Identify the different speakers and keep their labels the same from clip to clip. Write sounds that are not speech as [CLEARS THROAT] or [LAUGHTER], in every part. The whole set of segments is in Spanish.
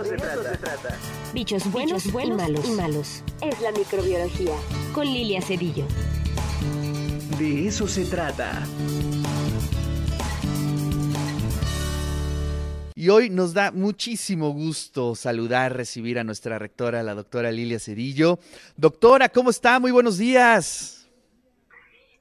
Speaker 1: eso, se, trata.
Speaker 2: Bichos buenos, buenos y, malos. y malos.
Speaker 3: Es la microbiología.
Speaker 2: Con Lilia Cedillo.
Speaker 1: De eso se trata.
Speaker 4: Y hoy nos da muchísimo gusto saludar, recibir a nuestra rectora, la doctora Lilia Cedillo. Doctora, ¿cómo está? Muy buenos días.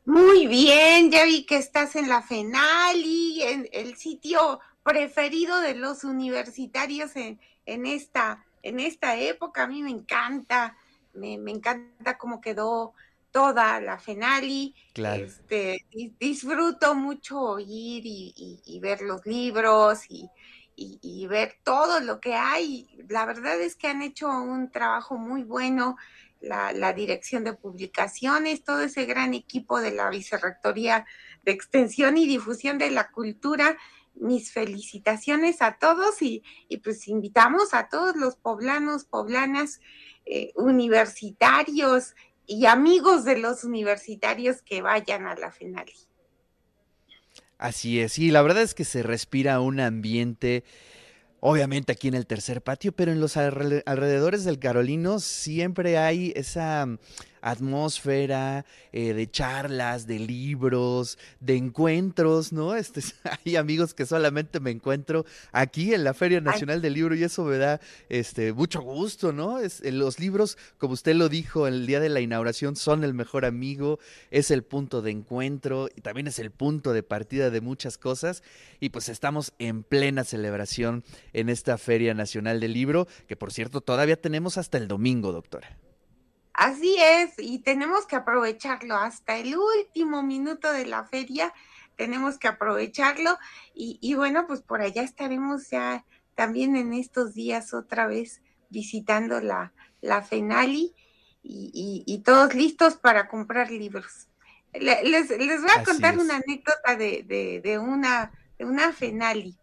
Speaker 5: Muy bien, ya vi que estás en la FENALI, en el sitio preferido de los universitarios en, en, esta, en esta época. A mí me encanta, me, me encanta cómo quedó toda la FENALI.
Speaker 4: Claro.
Speaker 5: Este, disfruto mucho oír y, y, y ver los libros y, y, ver todo lo que hay. La verdad es que han hecho un trabajo muy bueno. La, la, dirección de publicaciones, todo ese gran equipo de la Vicerrectoría de Extensión y Difusión de la Cultura mis felicitaciones a todos y, y, pues invitamos a todos los poblanos, poblanas, eh, universitarios y amigos de los universitarios que vayan a la FENALI.
Speaker 4: Así es, y la verdad es que se respira un ambiente, obviamente aquí en el tercer patio, pero en los alrededores del Carolino siempre hay esa atmósfera eh, de charlas, de libros, de encuentros, ¿no? [LAUGHS] Este, hay amigos que solamente me encuentro aquí en la Feria Nacional Ay. del Libro y eso me da este, mucho gusto, ¿no? Es, eh, los libros, como usted lo dijo el día de la inauguración, son el mejor amigo, es el punto de encuentro y también es el punto de partida de muchas cosas y pues estamos en plena celebración en esta Feria Nacional del Libro, que por cierto todavía tenemos hasta el domingo, doctora.
Speaker 5: Así es, y tenemos que aprovecharlo hasta el último minuto de la feria, tenemos que aprovecharlo y, y, bueno, pues por allá estaremos ya también en estos días otra vez visitando la, la FENALI y, y, y, todos listos para comprar libros. Les, les voy a Así contar es. una anécdota de, de, de, una, de una FENALI.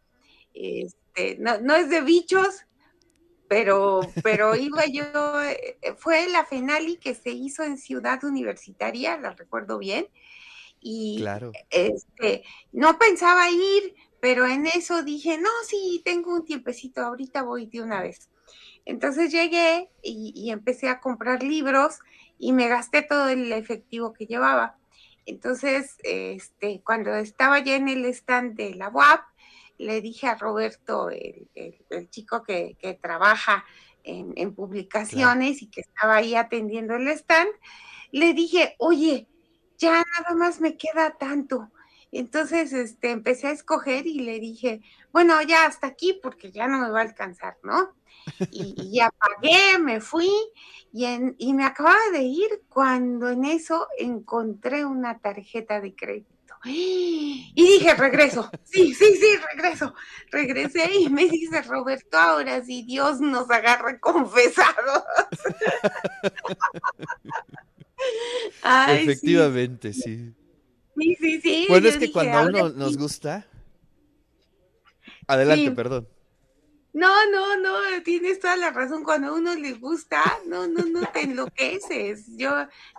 Speaker 5: Este, no, no es de bichos, pero, pero iba yo, eh, fue la FENALI que se hizo en Ciudad Universitaria, la recuerdo bien, y
Speaker 4: claro.
Speaker 5: este, no pensaba ir, pero en eso dije, no, sí, tengo un tiempecito, ahorita voy de una vez. Entonces llegué y, y empecé a comprar libros y me gasté todo el efectivo que llevaba. Entonces, este, cuando estaba ya en el stand de la UAP, le dije a Roberto, el, el, el chico que, que, trabaja en, en publicaciones claro. y que estaba ahí atendiendo el stand, le dije, oye, ya nada más me queda tanto. Entonces, este, empecé a escoger y le dije, bueno, ya hasta aquí porque ya no me va a alcanzar, ¿no? Y, y ya pagué, me fui y, en, y me acababa de ir cuando en eso encontré una tarjeta de crédito. Y dije, regreso. Sí, sí, sí, regreso. Regresé y me dice Roberto, ahora sí Dios nos agarra confesados. [LAUGHS]
Speaker 4: Ay, Efectivamente, sí.
Speaker 5: sí. Sí, sí, sí.
Speaker 4: Bueno, es que dije, cuando a uno sí. nos gusta. Adelante, sí. perdón.
Speaker 5: No, no, no, tienes toda la razón. Cuando a uno le gusta, no, no, no te enloqueces. Yo,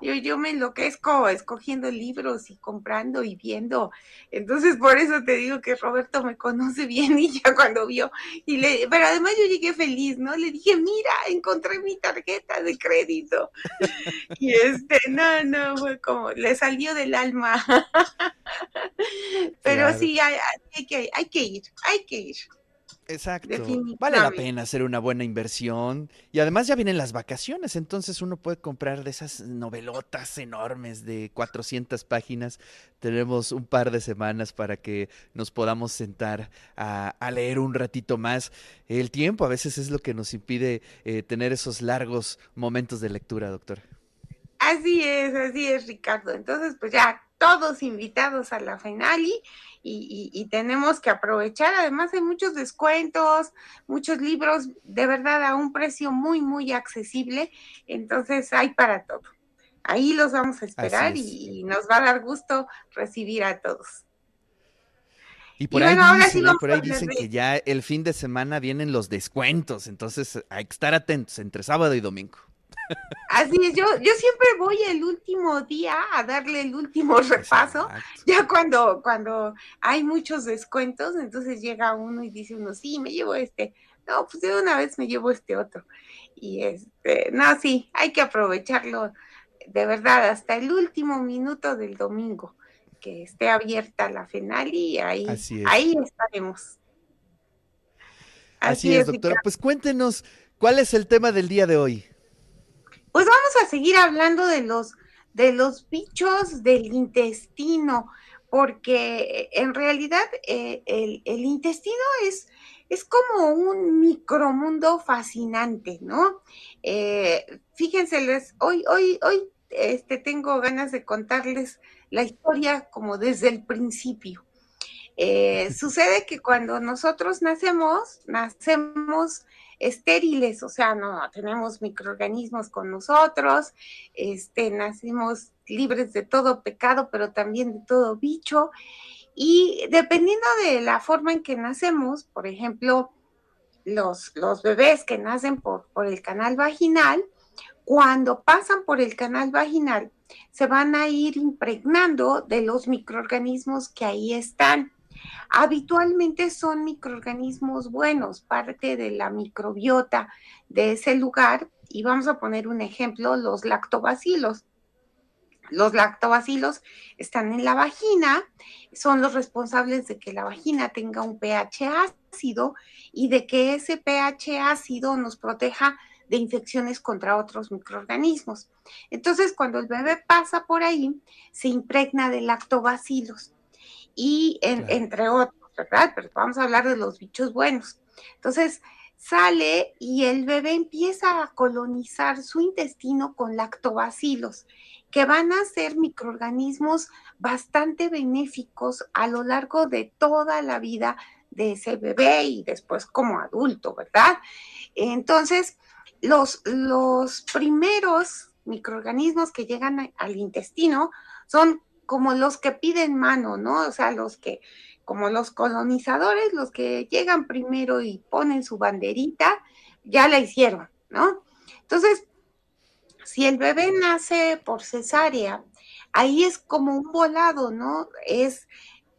Speaker 5: yo, yo me enloquezco escogiendo libros y comprando y viendo. Entonces, por eso te digo que Roberto me conoce bien y ya cuando vio, y le, pero además yo llegué feliz, ¿no? Le dije, mira, encontré mi tarjeta de crédito. Y este, no, no, fue como, le salió del alma. [LAUGHS] Pero claro. sí, hay, hay, que, hay que ir, hay que ir.
Speaker 4: Exacto. Vale la pena hacer una buena inversión. Y además ya vienen las vacaciones, entonces uno puede comprar de esas novelotas enormes de 400 páginas. Tenemos un par de semanas para que nos podamos sentar a, a leer un ratito más. El tiempo a veces es lo que nos impide eh, tener esos largos momentos de lectura, doctor.
Speaker 5: Así es, así es, Ricardo. Entonces, pues ya todos invitados a la Finali y, y, y, tenemos que aprovechar. Además, hay muchos descuentos, muchos libros de verdad a un precio muy, muy accesible. Entonces, hay para todo. Ahí los vamos a esperar y, y, nos va a dar gusto recibir a todos.
Speaker 4: Y por ahí, bueno, dicen, sí por ahí dicen que ya el fin de semana vienen los descuentos, entonces hay que estar atentos entre sábado y domingo.
Speaker 5: Así es, yo, yo siempre voy el último día a darle el último repaso, Exacto. ya cuando, cuando hay muchos descuentos, entonces llega uno y dice uno, sí, me llevo este, no, pues de una vez me llevo este otro. Y este, no, sí, hay que aprovecharlo de verdad hasta el último minuto del domingo, que esté abierta la FENAL y ahí, ahí estaremos.
Speaker 4: Así, es, doctora. Pues cuéntenos, ¿cuál es el tema del día de hoy?
Speaker 5: Pues vamos a seguir hablando de los, de los bichos del intestino, porque en realidad eh, el, el, intestino es, es como un micromundo fascinante, ¿no? Eh, fíjense, les, hoy, hoy, hoy este, tengo ganas de contarles la historia como desde el principio. Eh, [LAUGHS] sucede que cuando nosotros nacemos, nacemos estériles, o sea, no tenemos microorganismos con nosotros, este, nacimos libres de todo pecado, pero también de todo bicho. Y dependiendo de la forma en que nacemos, por ejemplo, los, los bebés que nacen por, por el canal vaginal, cuando pasan por el canal vaginal, se van a ir impregnando de los microorganismos que ahí están. Habitualmente son microorganismos buenos, parte de la microbiota de ese lugar. Y vamos a poner un ejemplo, los lactobacilos. Los lactobacilos están en la vagina, son los responsables de que la vagina tenga un pH ácido y de que ese pH ácido nos proteja de infecciones contra otros microorganismos. Entonces, cuando el bebé pasa por ahí, se impregna de lactobacilos y entre otros, ¿verdad? Pero vamos a hablar de los bichos buenos. Entonces, sale y el bebé empieza a colonizar su intestino con lactobacilos, que van a ser microorganismos bastante benéficos a lo largo de toda la vida de ese bebé y después como adulto, ¿verdad? Entonces, los, los primeros microorganismos que llegan al intestino son como los que piden mano, ¿no? O sea, los que, como los colonizadores, los que llegan primero y ponen su banderita, ya la hicieron, ¿no? Entonces, si el bebé nace por cesárea, ahí es como un volado, ¿no? Es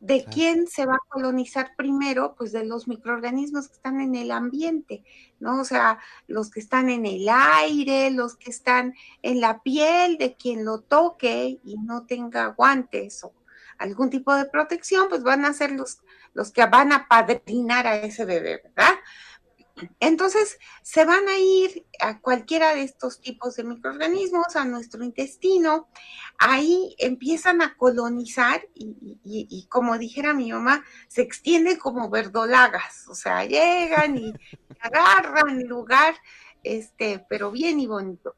Speaker 5: ¿De quién se va a colonizar primero? Pues de los microorganismos que están en el ambiente, ¿no? O sea, los que están en el aire, los que están en la piel de quien lo toque y no tenga guantes o algún tipo de protección, pues van a ser los, los que van a padrinar a ese bebé, ¿verdad? Entonces, se van a ir a cualquiera de estos tipos de microorganismos, a nuestro intestino, ahí empiezan a colonizar y, como dijera mi mamá, se extienden como verdolagas, o sea, llegan y [LAUGHS] agarran el lugar, este, pero bien y bonito.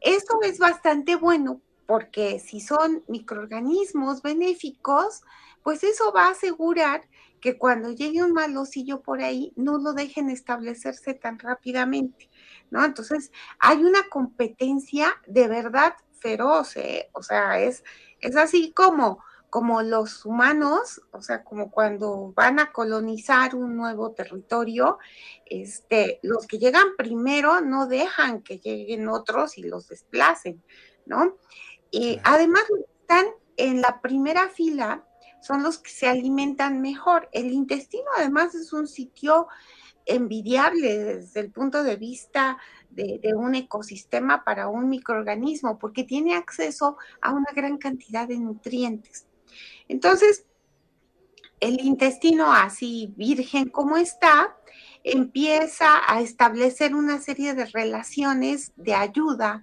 Speaker 5: Esto es bastante bueno porque si son microorganismos benéficos, pues eso va a asegurar que cuando llegue un malosillo por ahí, no lo dejen establecerse tan rápidamente, ¿no? Entonces, hay una competencia de verdad feroz, ¿eh? o sea, es, es así como, como los humanos, o sea, como cuando van a colonizar un nuevo territorio, este, los que llegan primero no dejan que lleguen otros y los desplacen, ¿no? Y además están en la primera fila son los que se alimentan mejor. El intestino además es un sitio envidiable desde el punto de vista de, un ecosistema para un microorganismo, porque tiene acceso a una gran cantidad de nutrientes. Entonces, el intestino así virgen como está, empieza a establecer una serie de relaciones de ayuda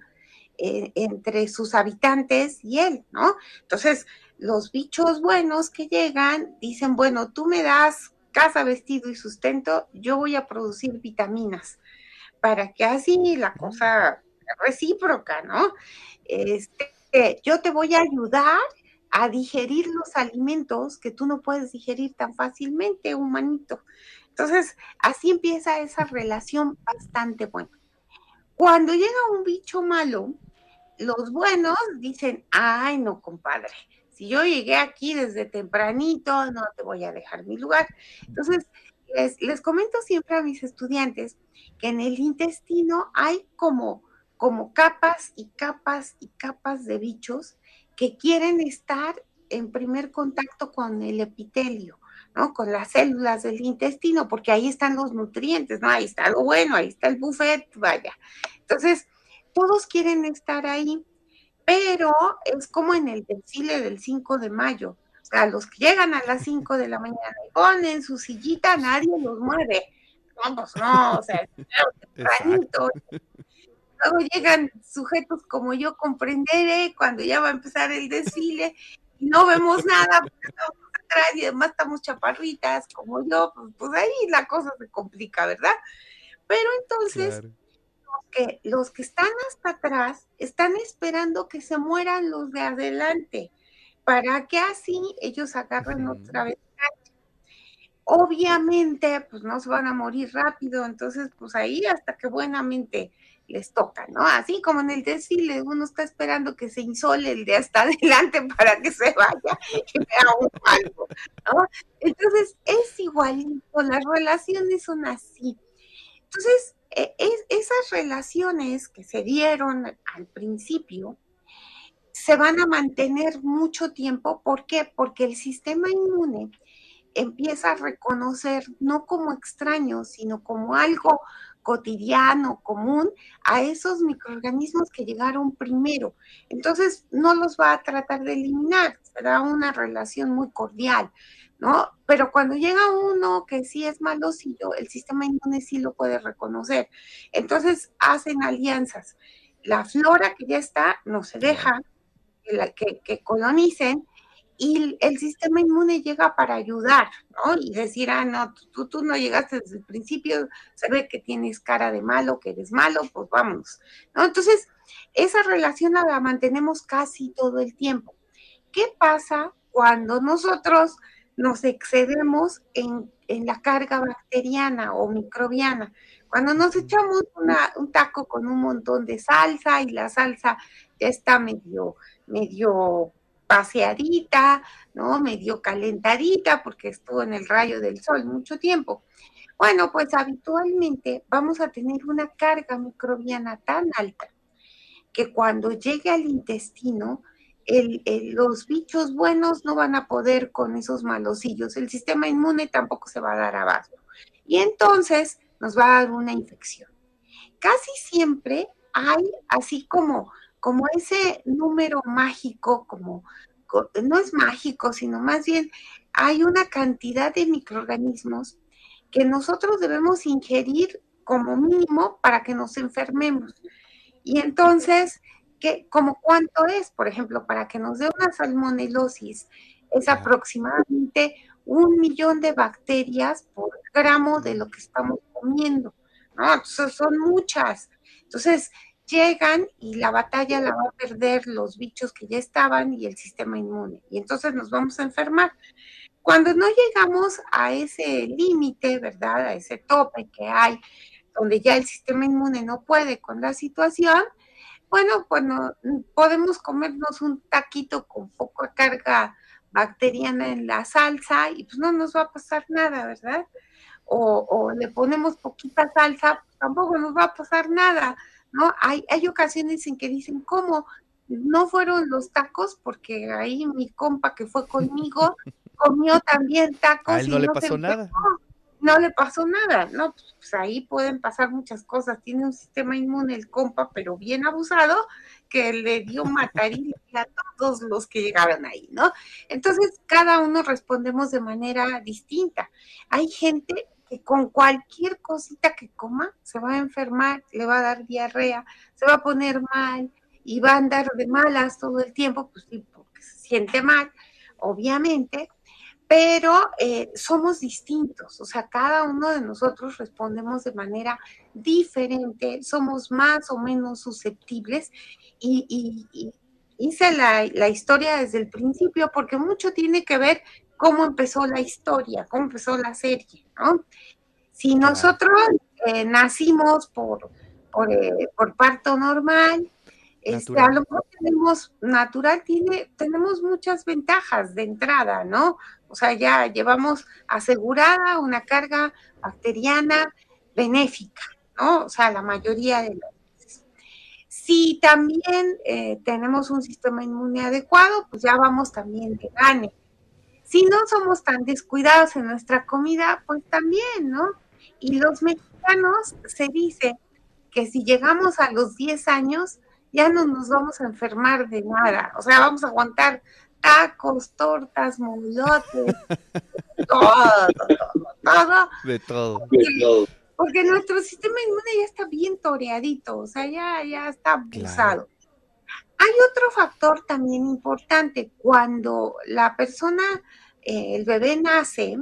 Speaker 5: eh, entre sus habitantes y él, ¿no? Entonces, los bichos buenos que llegan dicen, bueno, tú me das casa, vestido y sustento, yo voy a producir vitaminas para que así la cosa recíproca, ¿no? Este, yo te voy a ayudar a digerir los alimentos que tú no puedes digerir tan fácilmente, humanito. Entonces, así empieza esa relación bastante buena. Cuando llega un bicho malo, los buenos dicen, ay, no, compadre, si yo llegué aquí desde tempranito, no te voy a dejar mi lugar. Entonces, les, comento siempre a mis estudiantes que en el intestino hay como, como capas y capas y capas de bichos que quieren estar en primer contacto con el epitelio. ¿no? Con las células del intestino, porque ahí están los nutrientes, ¿no? Ahí está lo bueno, ahí está el buffet, vaya. Entonces, todos quieren estar ahí, pero es como en el desfile del 5 de mayo. O sea, los que llegan a las 5 de la mañana y ponen su sillita, nadie los mueve. Vamos, no, o sea, [LAUGHS] tempranito. Luego llegan sujetos como yo comprenderé cuando ya va a empezar el desfile y no vemos nada, estamos atrás y además estamos chaparritas como yo, pues, pues ahí la cosa se complica, ¿verdad? Pero entonces,
Speaker 4: Claro.
Speaker 5: Que, los que están hasta atrás están esperando que se mueran los de adelante, para que así ellos agarren otra vez. Obviamente, pues no se van a morir rápido, entonces, pues ahí hasta que buenamente les toca, ¿no? Así como en el desfile, uno está esperando que se insole el de hasta [LAUGHS] adelante para que se vaya y vea un algo, ¿no? Entonces, es igualito, las relaciones son así. Entonces, es- esas relaciones que se dieron al principio se van a mantener mucho tiempo. ¿Por qué? Porque el sistema inmune empieza a reconocer no como extraño, sino como algo cotidiano, común, a esos microorganismos que llegaron primero. Entonces, no los va a tratar de eliminar, será una relación muy cordial, ¿no? Pero cuando llega uno que sí es malosillo, el sistema inmune sí lo puede reconocer. Entonces, hacen alianzas. La flora que ya está no se deja que, la- que- que colonicen y el sistema inmune llega para ayudar, ¿no? Y decir, ah, no, tú, tú no llegaste desde el principio, se ve que tienes cara de malo, que eres malo, pues ¿no? Entonces, esa relación la, la mantenemos casi todo el tiempo. ¿Qué pasa cuando nosotros nos excedemos en, en la carga bacteriana o microbiana? Cuando nos echamos una- un taco con un montón de salsa y la salsa ya está medio, medio paseadita, ¿no? Medio calentadita porque estuvo en el rayo del sol mucho tiempo. Bueno, pues habitualmente vamos a tener una carga microbiana tan alta que cuando llegue al intestino, los bichos buenos no van a poder con esos malosillos, el sistema inmune tampoco se va a dar abasto. Y entonces nos va a dar una infección. Casi siempre hay así como, como ese número mágico, como co- no es mágico, sino más bien hay una cantidad de microorganismos que nosotros debemos ingerir como mínimo para que nos enfermemos. Y entonces, ¿qué, como cuánto es? Por ejemplo, para que nos dé una salmonelosis, es aproximadamente un millón de bacterias por gramo de lo que estamos comiendo. ¿no? Entonces son muchas. Entonces llegan y la batalla la va a perder los bichos que ya estaban y el sistema inmune. Y entonces nos vamos a enfermar. Cuando no llegamos a ese límite, ¿verdad? A ese tope que hay, donde ya el sistema inmune no puede con la situación, bueno, pues no, podemos comernos un taquito con poca carga bacteriana en la salsa y pues no nos va a pasar nada, ¿verdad? O, le ponemos poquita salsa, pues tampoco nos va a pasar nada, ¿no? Hay, hay ocasiones en que dicen, ¿cómo? No fueron los tacos, porque ahí mi compa que fue conmigo [LAUGHS] comió también tacos.
Speaker 4: A él
Speaker 5: y
Speaker 4: no le
Speaker 5: se
Speaker 4: pasó
Speaker 5: enfermó
Speaker 4: nada.
Speaker 5: no le pasó nada, ¿no? Pues ahí pueden pasar muchas cosas. Tiene un sistema inmune el compa, pero bien abusado, que le dio mataril [LAUGHS] a todos los que llegaron ahí, ¿no? Entonces, cada uno respondemos de manera distinta. Hay gente que con cualquier cosita que coma se va a enfermar, le va a dar diarrea, se va a poner mal y va a andar de malas todo el tiempo, pues sí, porque se siente mal, obviamente, pero eh, somos distintos, o sea, cada uno de nosotros respondemos de manera diferente, somos más o menos susceptibles y, y- y hice la, la historia desde el principio porque mucho tiene que ver cómo empezó la historia, cómo empezó la serie, ¿no? Si nosotros eh, nacimos por, por, eh, por parto normal, este, a lo mejor tenemos natural, tiene, tenemos muchas ventajas de entrada, ¿no? O sea, ya llevamos asegurada una carga bacteriana benéfica, ¿no? O sea, la mayoría de las veces. Si también eh, tenemos un sistema inmune adecuado, pues ya vamos también de gane. Si no somos tan descuidados en nuestra comida, pues también, ¿no? Y los mexicanos se dice que si llegamos a los 10 años, ya no nos vamos a enfermar de nada. O sea, vamos a aguantar tacos, tortas, molotes, [LAUGHS] todo, todo, todo.
Speaker 4: De todo.
Speaker 5: Porque, porque nuestro sistema inmune ya está bien toreadito, o sea, ya, ya está abusado. Hay otro factor también importante. Cuando la persona, eh, el bebé nace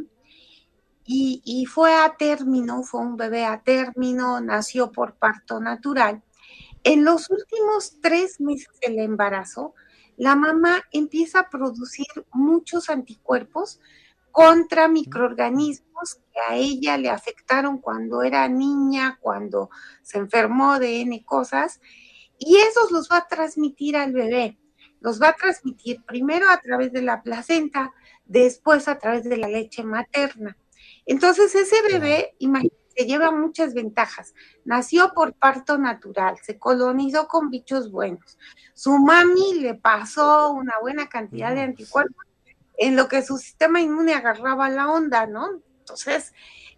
Speaker 5: y, y fue a término, fue un bebé a término, nació por parto natural, en los últimos tres meses del embarazo, la mamá empieza a producir muchos anticuerpos contra microorganismos que a ella le afectaron cuando era niña, cuando se enfermó de N cosas, y esos los va a transmitir al bebé. Los va a transmitir primero a través de la placenta, después a través de la leche materna. Entonces ese bebé, imagínate, lleva muchas ventajas. Nació por parto natural, se colonizó con bichos buenos. Su mami le pasó una buena cantidad de anticuerpos en lo que su sistema inmune agarraba la onda, ¿no? Entonces,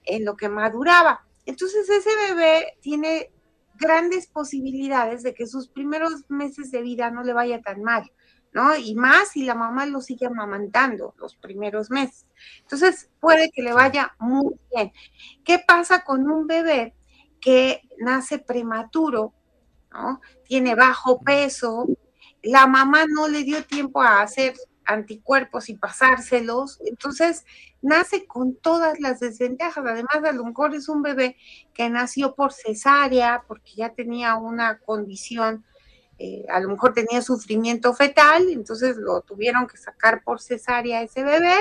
Speaker 5: en lo que maduraba. Entonces ese bebé tiene grandes posibilidades de que sus primeros meses de vida no le vaya tan mal, ¿no? Y más si la mamá lo sigue amamantando los primeros meses. Entonces, puede que le vaya muy bien. ¿Qué pasa con un bebé que nace prematuro, ¿no? Tiene bajo peso, la mamá no le dio tiempo a hacer anticuerpos y pasárselos, entonces nace con todas las desventajas. Además, a lo mejor es un bebé que nació por cesárea, porque ya tenía una condición, eh, a lo mejor tenía sufrimiento fetal, entonces lo tuvieron que sacar por cesárea ese bebé.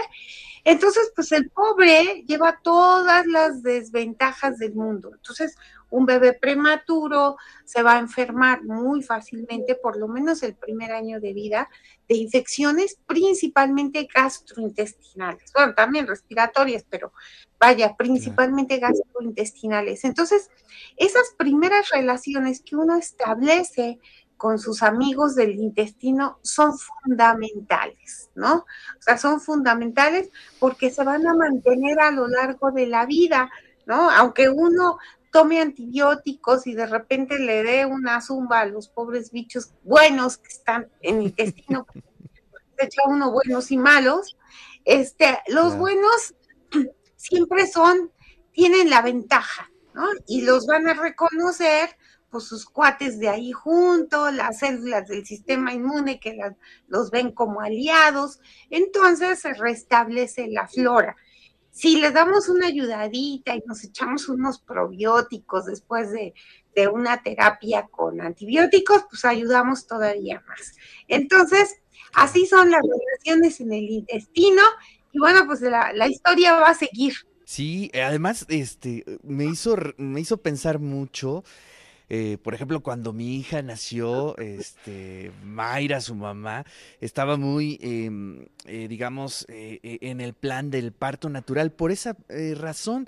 Speaker 5: Entonces, pues el pobre lleva todas las desventajas del mundo. Entonces, un bebé prematuro se va a enfermar muy fácilmente, por lo menos el primer año de vida, de infecciones principalmente gastrointestinales, bueno, también respiratorias, pero vaya, principalmente gastrointestinales. Entonces, esas primeras relaciones que uno establece con sus amigos del intestino son fundamentales, ¿no? O sea, son fundamentales porque se van a mantener a lo largo de la vida, ¿no? Aunque uno tome antibióticos y de repente le dé una zumba a los pobres bichos buenos que están en el intestino, [LAUGHS] se echa uno buenos y malos, este, los buenos [CLEARS THROAT] siempre son, tienen la ventaja, ¿no? Y los van a reconocer pues sus cuates de ahí junto, las células del sistema inmune que los ven como aliados, entonces se restablece la flora si les damos una ayudadita y nos echamos unos probióticos después de, una terapia con antibióticos, pues ayudamos todavía más. Entonces, así son las relaciones en el intestino y bueno, pues la, la historia va a seguir.
Speaker 4: Sí, además, este, me hizo, me hizo pensar mucho eh, por ejemplo, cuando mi hija nació, este, Mayra, su mamá, estaba muy, em, eh, digamos, eh, en el plan del parto natural por esa razón.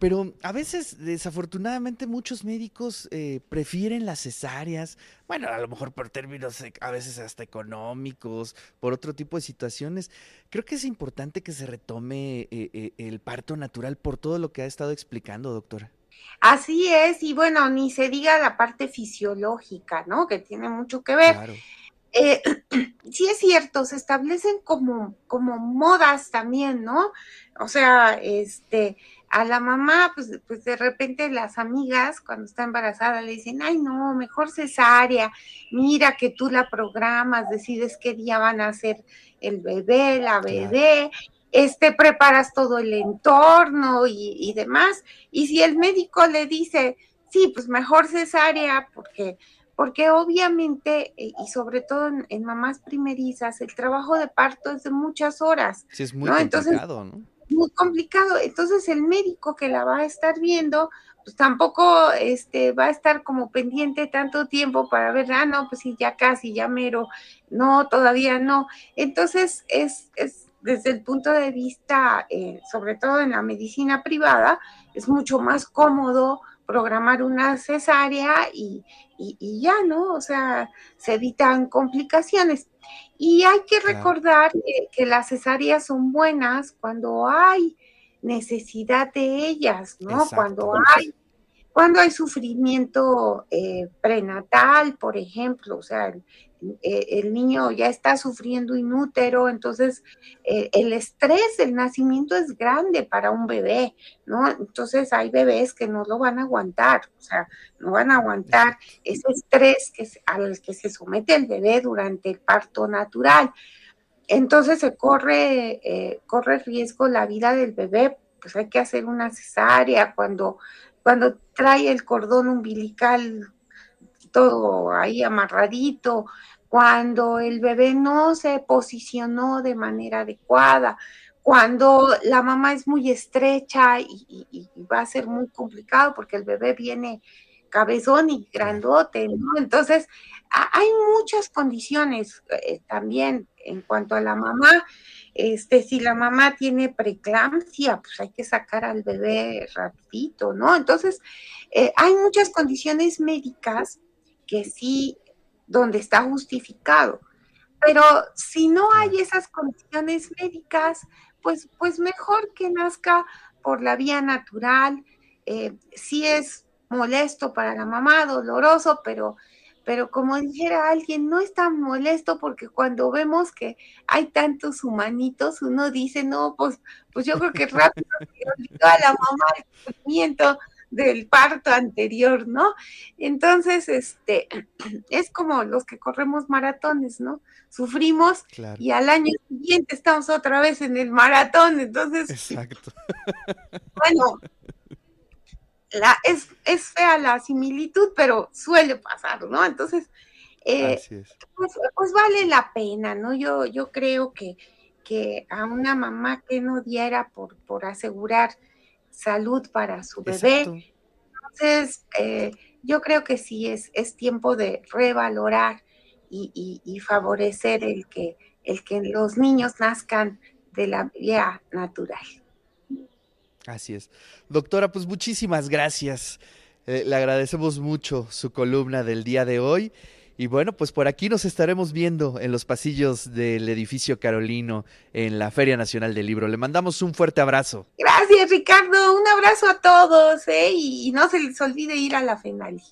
Speaker 4: Pero a veces, desafortunadamente, muchos médicos prefieren las cesáreas, bueno, a lo mejor por términos a veces hasta económicos, por otro tipo de situaciones. Creo que es importante que se retome el parto natural por todo lo que ha estado explicando, doctora.
Speaker 5: Así es, y bueno, ni se diga la parte fisiológica, ¿no? Que tiene mucho que ver. Claro. Eh, [CLEARS THROAT] sí es cierto, se establecen como, como modas también, ¿no? O sea, este, a la mamá, pues, pues de repente las amigas cuando está embarazada le dicen, ay no, mejor cesárea, mira que tú la programas, decides qué día van a hacer el bebé, la bebé, este, preparas todo el entorno y, demás. Y si el médico le dice, sí, pues mejor cesárea, porque, porque obviamente, eh, y sobre todo en, mamás primerizas, el trabajo de parto es de muchas horas.
Speaker 4: Sí, es muy complicado, ¿no?
Speaker 5: Muy complicado. Entonces el médico que la va a estar viendo, pues tampoco este, va a estar como pendiente tanto tiempo para ver, ah, no, pues sí, ya casi, ya mero, no, todavía no. Entonces es, es desde el punto de vista, eh, sobre todo en la medicina privada, es mucho más cómodo programar una cesárea y, y, ya, ¿no? O sea, se evitan complicaciones. Y hay que recordar que, las cesáreas son buenas cuando hay necesidad de ellas, ¿no? Cuando hay cuando hay sufrimiento eh, prenatal, por ejemplo, o sea, eh, el, niño ya está sufriendo inútero, entonces eh, el estrés del nacimiento es grande para un bebé, ¿no? Entonces hay bebés que no lo van a aguantar, o sea, no van a aguantar ese estrés que, al que se somete el bebé durante el parto natural. Entonces se corre, corre riesgo la vida del bebé, pues hay que hacer una cesárea cuando cuando trae el cordón umbilical todo ahí amarradito, cuando el bebé no se posicionó de manera adecuada, cuando la mamá es muy estrecha y, va a ser muy complicado porque el bebé viene cabezón y grandote, ¿no? Entonces, hay muchas condiciones eh, también en cuanto a la mamá este, si la mamá tiene preeclampsia, pues hay que sacar al bebé rapidito, ¿no? Entonces, eh, hay muchas condiciones médicas que sí, donde está justificado. Pero si no hay esas condiciones médicas, pues, pues mejor que nazca por la vía natural. Eh, sí es molesto para la mamá, doloroso, pero pero como dijera alguien, no es tan molesto porque cuando vemos que hay tantos humanitos, uno dice, no, pues, pues yo creo que [LAUGHS] rápido se olvidó a la mamá el sufrimiento del parto anterior, ¿no? Entonces, este, [CLEARS THROAT] es como los que corremos maratones, ¿no? Sufrimos y al año siguiente estamos otra vez en el maratón, entonces. Exacto. [LAUGHS] Bueno, la, es, es fea la similitud, pero suele pasar, ¿no? Entonces, eh, pues, pues, vale la pena, ¿no? Yo, yo creo que, que a una mamá que no diera por, por asegurar salud para su bebé, entonces eh, yo creo que sí es, es tiempo de revalorar y, y, favorecer el que, el que los niños nazcan de la vía natural.
Speaker 4: Así es. Doctora, pues muchísimas gracias. Eh, le agradecemos mucho su columna del día de hoy. Y bueno, pues por aquí nos estaremos viendo en los pasillos del edificio Carolino en la Feria Nacional del Libro. Le mandamos un fuerte abrazo.
Speaker 5: Gracias, Ricardo. Un abrazo a todos, ¿eh? Y no se les olvide ir a la FENALI.